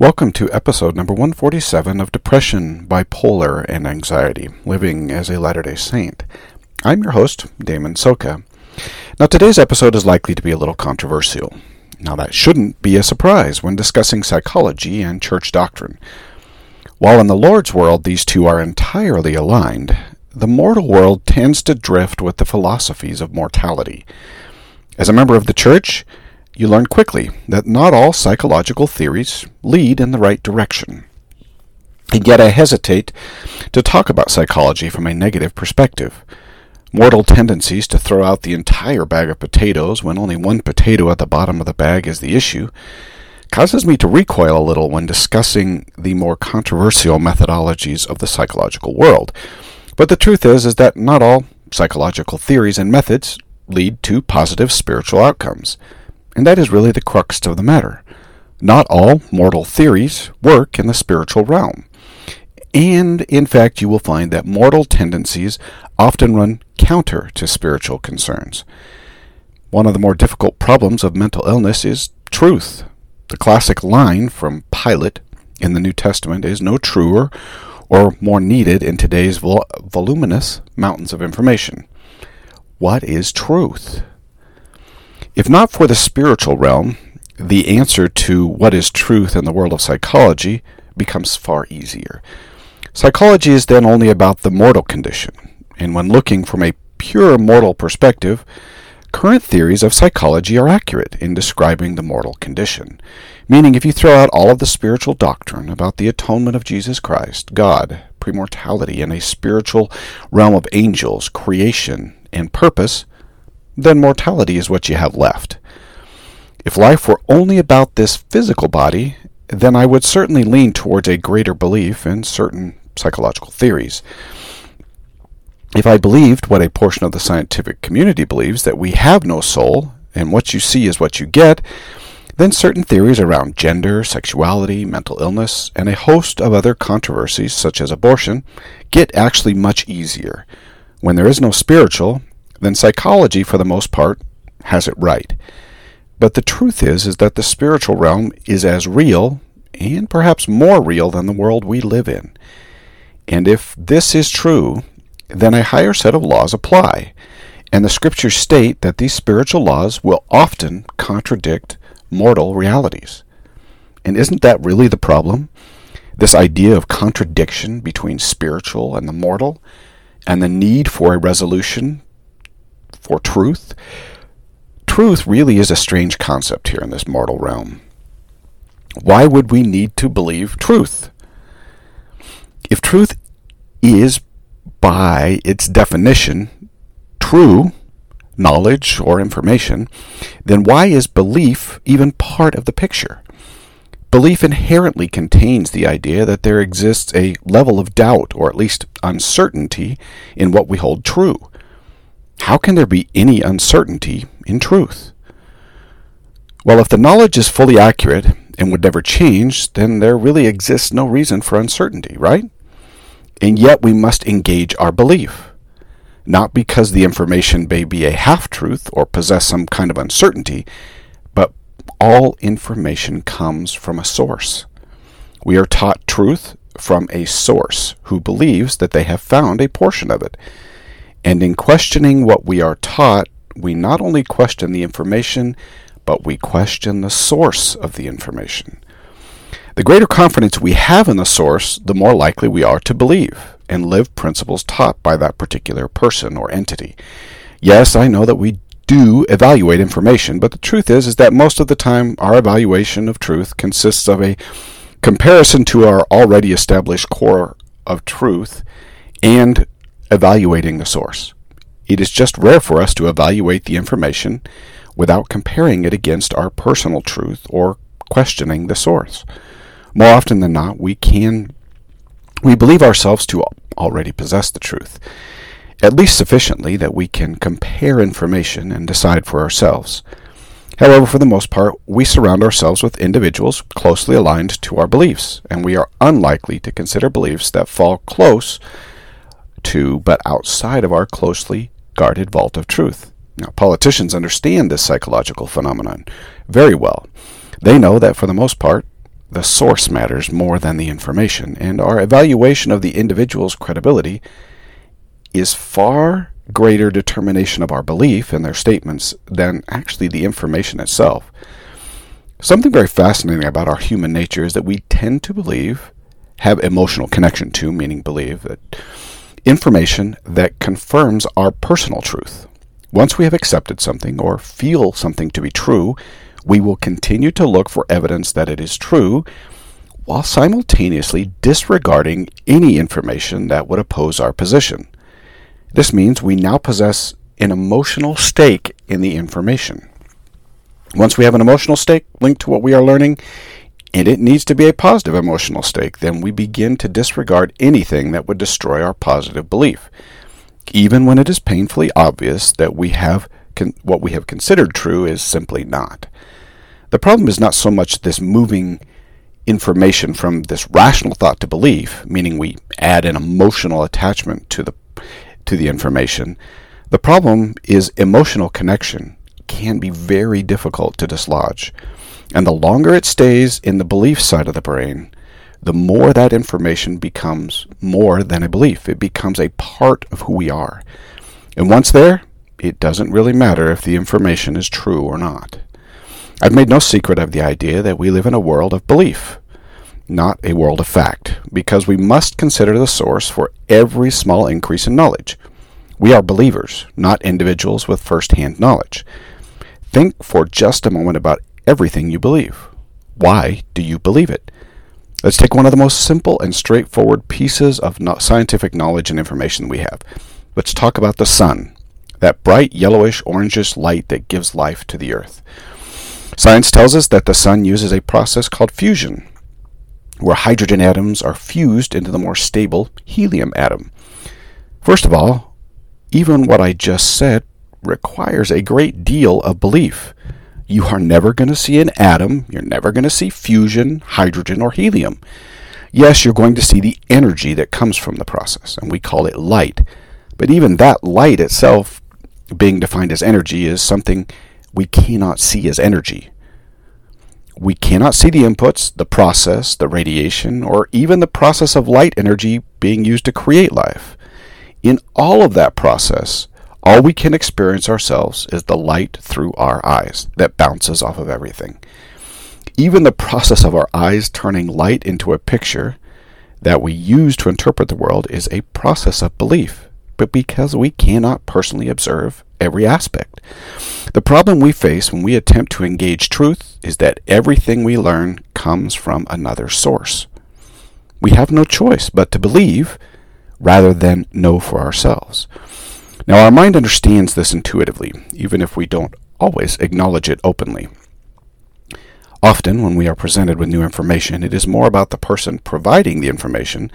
Welcome to episode number 147 of Depression, Bipolar, and Anxiety Living as a Latter day Saint. I'm your host, Damon Soka. Now, today's episode is likely to be a little controversial. Now, that shouldn't be a surprise when discussing psychology and church doctrine. While in the Lord's world these two are entirely aligned, the mortal world tends to drift with the philosophies of mortality. As a member of the church, you learn quickly that not all psychological theories lead in the right direction. And yet I hesitate to talk about psychology from a negative perspective. Mortal tendencies to throw out the entire bag of potatoes when only one potato at the bottom of the bag is the issue causes me to recoil a little when discussing the more controversial methodologies of the psychological world. But the truth is is that not all psychological theories and methods lead to positive spiritual outcomes. And that is really the crux of the matter. Not all mortal theories work in the spiritual realm. And in fact, you will find that mortal tendencies often run counter to spiritual concerns. One of the more difficult problems of mental illness is truth. The classic line from Pilate in the New Testament is no truer or more needed in today's vol- voluminous mountains of information. What is truth? If not for the spiritual realm, the answer to what is truth in the world of psychology becomes far easier. Psychology is then only about the mortal condition, and when looking from a pure mortal perspective, current theories of psychology are accurate in describing the mortal condition. Meaning, if you throw out all of the spiritual doctrine about the atonement of Jesus Christ, God, premortality, and a spiritual realm of angels, creation, and purpose, then mortality is what you have left. If life were only about this physical body, then I would certainly lean towards a greater belief in certain psychological theories. If I believed what a portion of the scientific community believes, that we have no soul, and what you see is what you get, then certain theories around gender, sexuality, mental illness, and a host of other controversies, such as abortion, get actually much easier. When there is no spiritual, then psychology, for the most part, has it right. But the truth is, is that the spiritual realm is as real, and perhaps more real than the world we live in. And if this is true, then a higher set of laws apply. And the scriptures state that these spiritual laws will often contradict mortal realities. And isn't that really the problem? This idea of contradiction between spiritual and the mortal, and the need for a resolution for truth. Truth really is a strange concept here in this mortal realm. Why would we need to believe truth? If truth is, by its definition, true knowledge or information, then why is belief even part of the picture? Belief inherently contains the idea that there exists a level of doubt or at least uncertainty in what we hold true. How can there be any uncertainty in truth? Well, if the knowledge is fully accurate and would never change, then there really exists no reason for uncertainty, right? And yet we must engage our belief. Not because the information may be a half truth or possess some kind of uncertainty, but all information comes from a source. We are taught truth from a source who believes that they have found a portion of it and in questioning what we are taught, we not only question the information, but we question the source of the information. The greater confidence we have in the source, the more likely we are to believe and live principles taught by that particular person or entity. Yes, I know that we do evaluate information, but the truth is is that most of the time our evaluation of truth consists of a comparison to our already established core of truth and evaluating the source. It is just rare for us to evaluate the information without comparing it against our personal truth or questioning the source. More often than not, we can we believe ourselves to already possess the truth, at least sufficiently that we can compare information and decide for ourselves. However, for the most part, we surround ourselves with individuals closely aligned to our beliefs, and we are unlikely to consider beliefs that fall close to, but outside of our closely guarded vault of truth. Now, politicians understand this psychological phenomenon very well. They know that for the most part, the source matters more than the information, and our evaluation of the individual's credibility is far greater determination of our belief in their statements than actually the information itself. Something very fascinating about our human nature is that we tend to believe, have emotional connection to, meaning believe, that information that confirms our personal truth. Once we have accepted something or feel something to be true, we will continue to look for evidence that it is true while simultaneously disregarding any information that would oppose our position. This means we now possess an emotional stake in the information. Once we have an emotional stake linked to what we are learning, and it needs to be a positive emotional stake, then we begin to disregard anything that would destroy our positive belief, even when it is painfully obvious that we have con- what we have considered true is simply not. The problem is not so much this moving information from this rational thought to belief, meaning we add an emotional attachment to the to the information. The problem is emotional connection can be very difficult to dislodge. And the longer it stays in the belief side of the brain, the more that information becomes more than a belief. It becomes a part of who we are. And once there, it doesn't really matter if the information is true or not. I've made no secret of the idea that we live in a world of belief, not a world of fact, because we must consider the source for every small increase in knowledge. We are believers, not individuals with first hand knowledge. Think for just a moment about everything you believe. Why do you believe it? Let's take one of the most simple and straightforward pieces of scientific knowledge and information we have. Let's talk about the sun, that bright yellowish orangish light that gives life to the earth. Science tells us that the sun uses a process called fusion, where hydrogen atoms are fused into the more stable helium atom. First of all, even what I just said requires a great deal of belief. You are never going to see an atom, you're never going to see fusion, hydrogen, or helium. Yes, you're going to see the energy that comes from the process, and we call it light. But even that light itself, being defined as energy, is something we cannot see as energy. We cannot see the inputs, the process, the radiation, or even the process of light energy being used to create life. In all of that process, all we can experience ourselves is the light through our eyes that bounces off of everything. Even the process of our eyes turning light into a picture that we use to interpret the world is a process of belief, but because we cannot personally observe every aspect. The problem we face when we attempt to engage truth is that everything we learn comes from another source. We have no choice but to believe rather than know for ourselves. Now, our mind understands this intuitively, even if we don't always acknowledge it openly. Often, when we are presented with new information, it is more about the person providing the information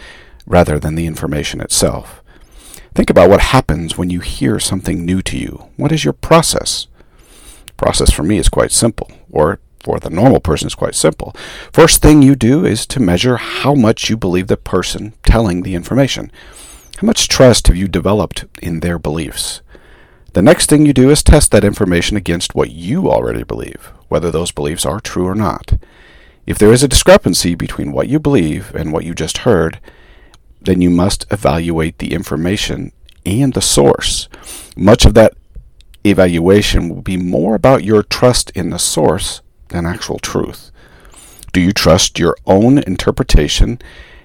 rather than the information itself. Think about what happens when you hear something new to you. What is your process? Process for me is quite simple, or for the normal person is quite simple. First thing you do is to measure how much you believe the person telling the information. How much trust have you developed in their beliefs? The next thing you do is test that information against what you already believe, whether those beliefs are true or not. If there is a discrepancy between what you believe and what you just heard, then you must evaluate the information and the source. Much of that evaluation will be more about your trust in the source than actual truth. Do you trust your own interpretation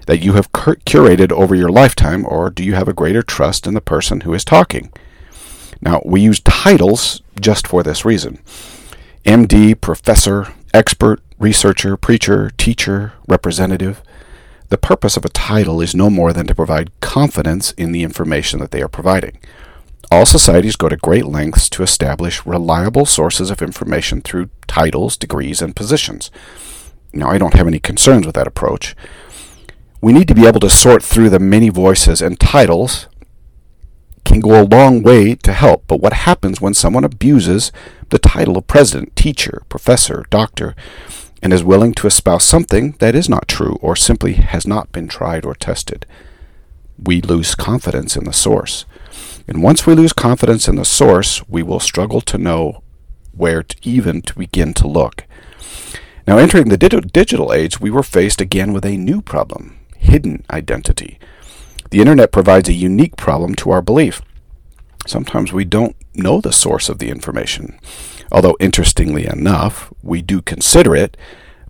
that you have cur- curated over your lifetime, or do you have a greater trust in the person who is talking? Now, we use titles just for this reason MD, professor, expert, researcher, preacher, teacher, representative. The purpose of a title is no more than to provide confidence in the information that they are providing. All societies go to great lengths to establish reliable sources of information through titles, degrees, and positions. Now, I don't have any concerns with that approach. We need to be able to sort through the many voices, and titles can go a long way to help. But what happens when someone abuses the title of president, teacher, professor, doctor, and is willing to espouse something that is not true or simply has not been tried or tested? We lose confidence in the source. And once we lose confidence in the source, we will struggle to know where to even to begin to look. Now, entering the digital age, we were faced again with a new problem hidden identity. The internet provides a unique problem to our belief. Sometimes we don't know the source of the information, although interestingly enough, we do consider it,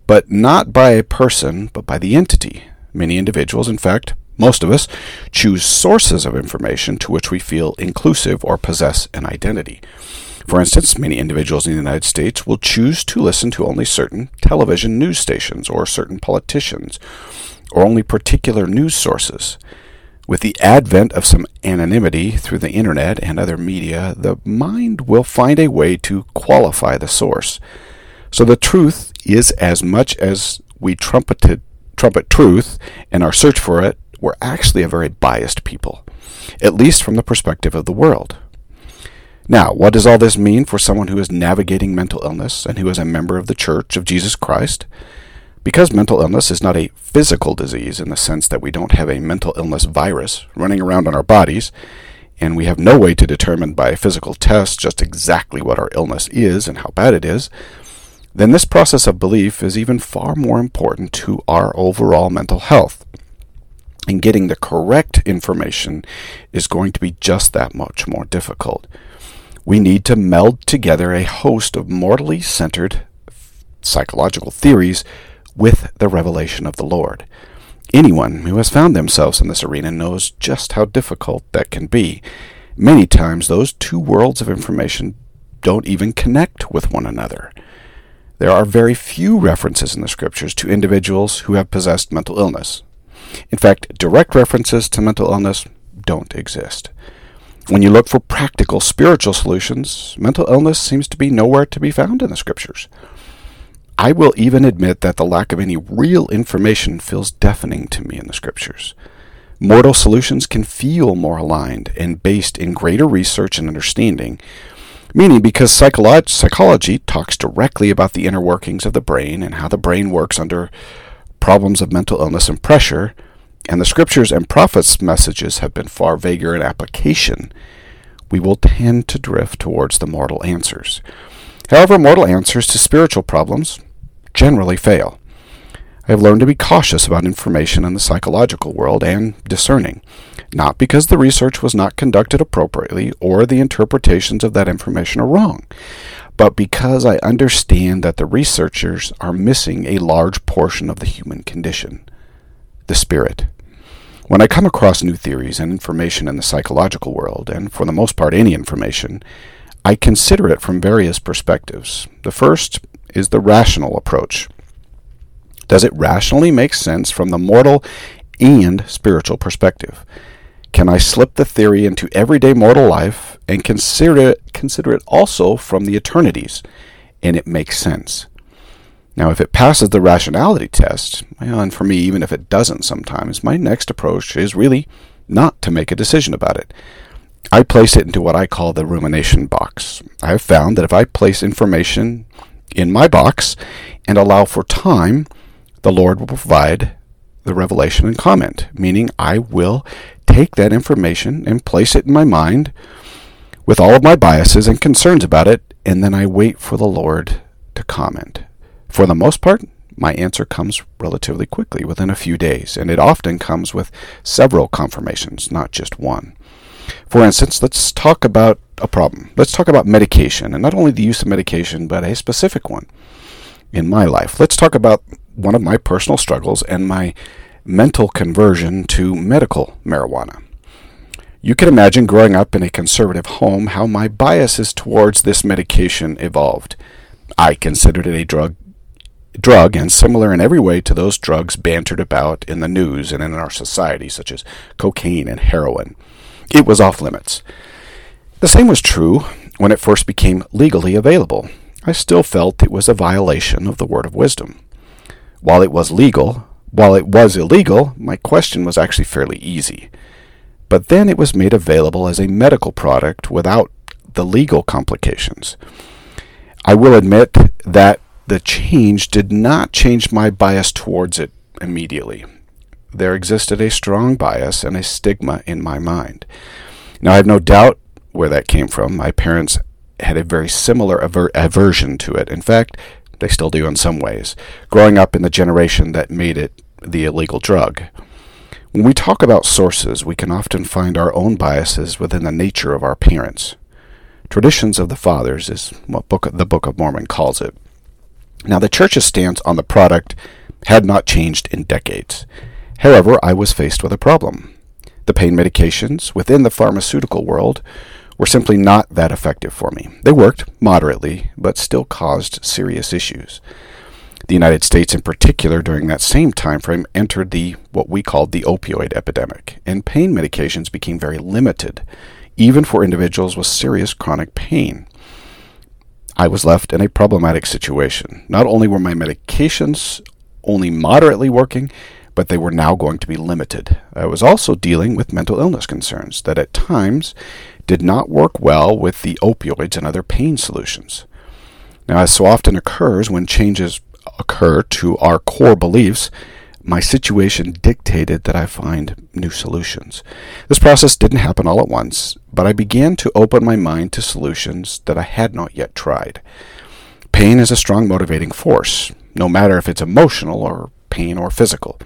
but not by a person, but by the entity. Many individuals, in fact, most of us, choose sources of information to which we feel inclusive or possess an identity. For instance, many individuals in the United States will choose to listen to only certain television news stations or certain politicians or only particular news sources. With the advent of some anonymity through the internet and other media, the mind will find a way to qualify the source. So the truth is as much as we trumpeted, trumpet truth in our search for it, we're actually a very biased people, at least from the perspective of the world. Now, what does all this mean for someone who is navigating mental illness and who is a member of the Church of Jesus Christ? Because mental illness is not a physical disease in the sense that we don't have a mental illness virus running around in our bodies, and we have no way to determine by a physical test just exactly what our illness is and how bad it is, then this process of belief is even far more important to our overall mental health. And getting the correct information is going to be just that much more difficult. We need to meld together a host of mortally centered psychological theories with the revelation of the Lord. Anyone who has found themselves in this arena knows just how difficult that can be. Many times, those two worlds of information don't even connect with one another. There are very few references in the scriptures to individuals who have possessed mental illness. In fact, direct references to mental illness don't exist. When you look for practical spiritual solutions, mental illness seems to be nowhere to be found in the scriptures. I will even admit that the lack of any real information feels deafening to me in the scriptures. Mortal solutions can feel more aligned and based in greater research and understanding, meaning because psycholo- psychology talks directly about the inner workings of the brain and how the brain works under problems of mental illness and pressure, and the scriptures and prophets' messages have been far vaguer in application, we will tend to drift towards the mortal answers. However, mortal answers to spiritual problems generally fail. I have learned to be cautious about information in the psychological world and discerning, not because the research was not conducted appropriately or the interpretations of that information are wrong, but because I understand that the researchers are missing a large portion of the human condition the spirit. When I come across new theories and information in the psychological world, and for the most part any information, I consider it from various perspectives. The first is the rational approach. Does it rationally make sense from the mortal and spiritual perspective? Can I slip the theory into everyday mortal life and consider it, consider it also from the eternities, and it makes sense? Now, if it passes the rationality test, and for me, even if it doesn't sometimes, my next approach is really not to make a decision about it. I place it into what I call the rumination box. I have found that if I place information in my box and allow for time, the Lord will provide the revelation and comment, meaning I will take that information and place it in my mind with all of my biases and concerns about it, and then I wait for the Lord to comment. For the most part, my answer comes relatively quickly, within a few days, and it often comes with several confirmations, not just one. For instance, let's talk about a problem. Let's talk about medication, and not only the use of medication, but a specific one in my life. Let's talk about one of my personal struggles and my mental conversion to medical marijuana. You can imagine growing up in a conservative home how my biases towards this medication evolved. I considered it a drug drug and similar in every way to those drugs bantered about in the news and in our society such as cocaine and heroin. It was off limits. The same was true when it first became legally available. I still felt it was a violation of the word of wisdom. While it was legal, while it was illegal, my question was actually fairly easy. But then it was made available as a medical product without the legal complications. I will admit that the change did not change my bias towards it immediately. There existed a strong bias and a stigma in my mind. Now, I have no doubt where that came from. My parents had a very similar aver- aversion to it. In fact, They still do in some ways, growing up in the generation that made it the illegal drug. When we talk about sources, we can often find our own biases within the nature of our parents. Traditions of the Fathers is what book, the Book of Mormon calls it. Now, the church's stance on the product had not changed in decades. However, I was faced with a problem. The pain medications within the pharmaceutical world were simply not that effective for me. They worked moderately, but still caused serious issues. The United States in particular during that same time frame entered the what we called the opioid epidemic, and pain medications became very limited, even for individuals with serious chronic pain. I was left in a problematic situation. Not only were my medications only moderately working, but they were now going to be limited. I was also dealing with mental illness concerns that at times did not work well with the opioids and other pain solutions. Now, as so often occurs when changes occur to our core beliefs, my situation dictated that I find new solutions. This process didn't happen all at once, but I began to open my mind to solutions that I had not yet tried. Pain is a strong motivating force, no matter if it's emotional or pain or physical.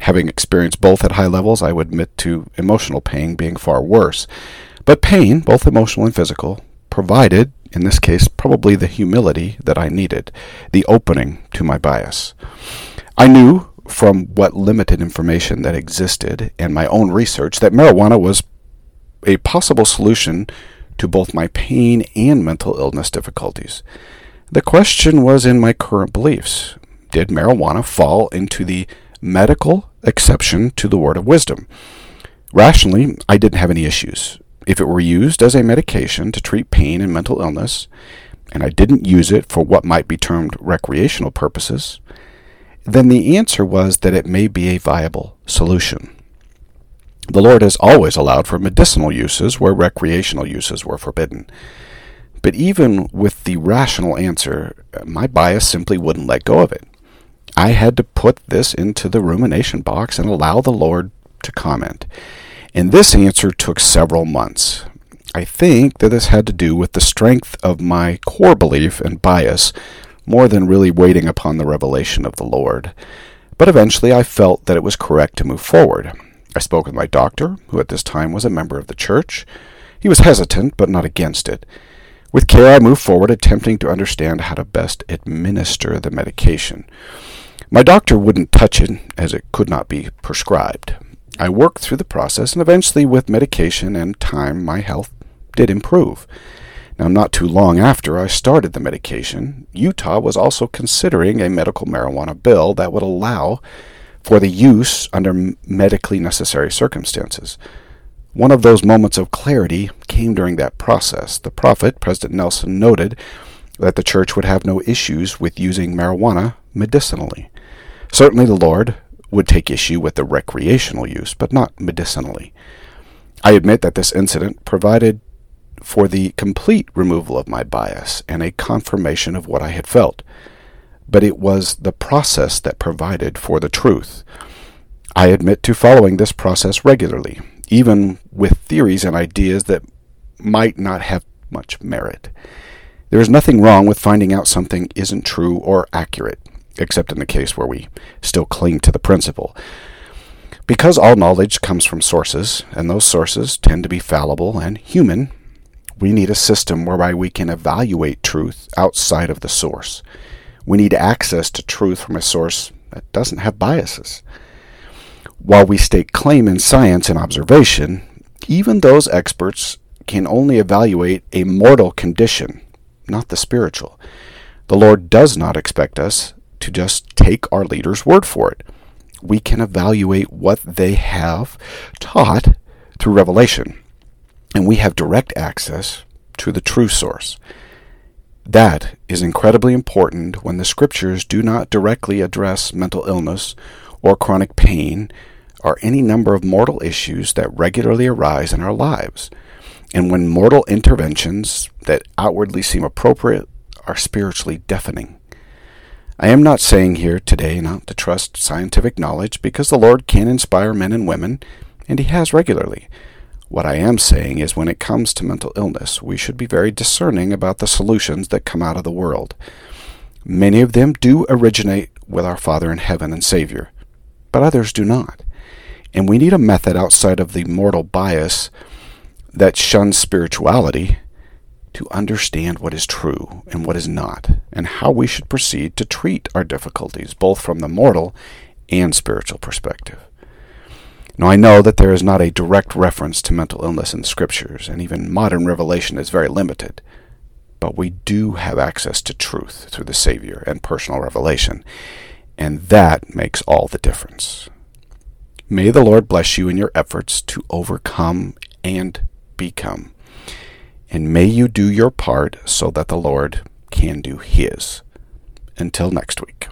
Having experienced both at high levels, I would admit to emotional pain being far worse. But pain, both emotional and physical, provided, in this case, probably the humility that I needed, the opening to my bias. I knew from what limited information that existed and my own research that marijuana was a possible solution to both my pain and mental illness difficulties. The question was in my current beliefs. Did marijuana fall into the medical exception to the word of wisdom? Rationally, I didn't have any issues. If it were used as a medication to treat pain and mental illness, and I didn't use it for what might be termed recreational purposes, then the answer was that it may be a viable solution. The Lord has always allowed for medicinal uses where recreational uses were forbidden. But even with the rational answer, my bias simply wouldn't let go of it. I had to put this into the rumination box and allow the Lord to comment. And this answer took several months. I think that this had to do with the strength of my core belief and bias more than really waiting upon the revelation of the Lord. But eventually I felt that it was correct to move forward. I spoke with my doctor, who at this time was a member of the church. He was hesitant, but not against it. With care, I moved forward, attempting to understand how to best administer the medication. My doctor wouldn't touch it, as it could not be prescribed. I worked through the process, and eventually, with medication and time, my health did improve. Now, not too long after I started the medication, Utah was also considering a medical marijuana bill that would allow for the use under medically necessary circumstances. One of those moments of clarity came during that process. The prophet, President Nelson, noted that the church would have no issues with using marijuana medicinally. Certainly, the Lord would take issue with the recreational use, but not medicinally. I admit that this incident provided for the complete removal of my bias and a confirmation of what I had felt. But it was the process that provided for the truth. I admit to following this process regularly, even with theories and ideas that might not have much merit. There is nothing wrong with finding out something isn't true or accurate, except in the case where we still cling to the principle. Because all knowledge comes from sources, and those sources tend to be fallible and human, we need a system whereby we can evaluate truth outside of the source. We need access to truth from a source that doesn't have biases. While we stake claim in science and observation, even those experts can only evaluate a mortal condition, not the spiritual. The Lord does not expect us to just take our leader's word for it. We can evaluate what they have taught through revelation and we have direct access to the true source. That is incredibly important when the scriptures do not directly address mental illness or chronic pain or any number of mortal issues that regularly arise in our lives, and when mortal interventions that outwardly seem appropriate are spiritually deafening. I am not saying here today not to trust scientific knowledge because the Lord can inspire men and women, and He has regularly. What I am saying is when it comes to mental illness, we should be very discerning about the solutions that come out of the world. Many of them do originate with our Father in heaven and Savior, but others do not. And we need a method outside of the mortal bias that shuns spirituality to understand what is true and what is not, and how we should proceed to treat our difficulties, both from the mortal and spiritual perspective. Now, I know that there is not a direct reference to mental illness in scriptures, and even modern revelation is very limited. But we do have access to truth through the Savior and personal revelation, and that makes all the difference. May the Lord bless you in your efforts to overcome and become. And may you do your part so that the Lord can do His. Until next week.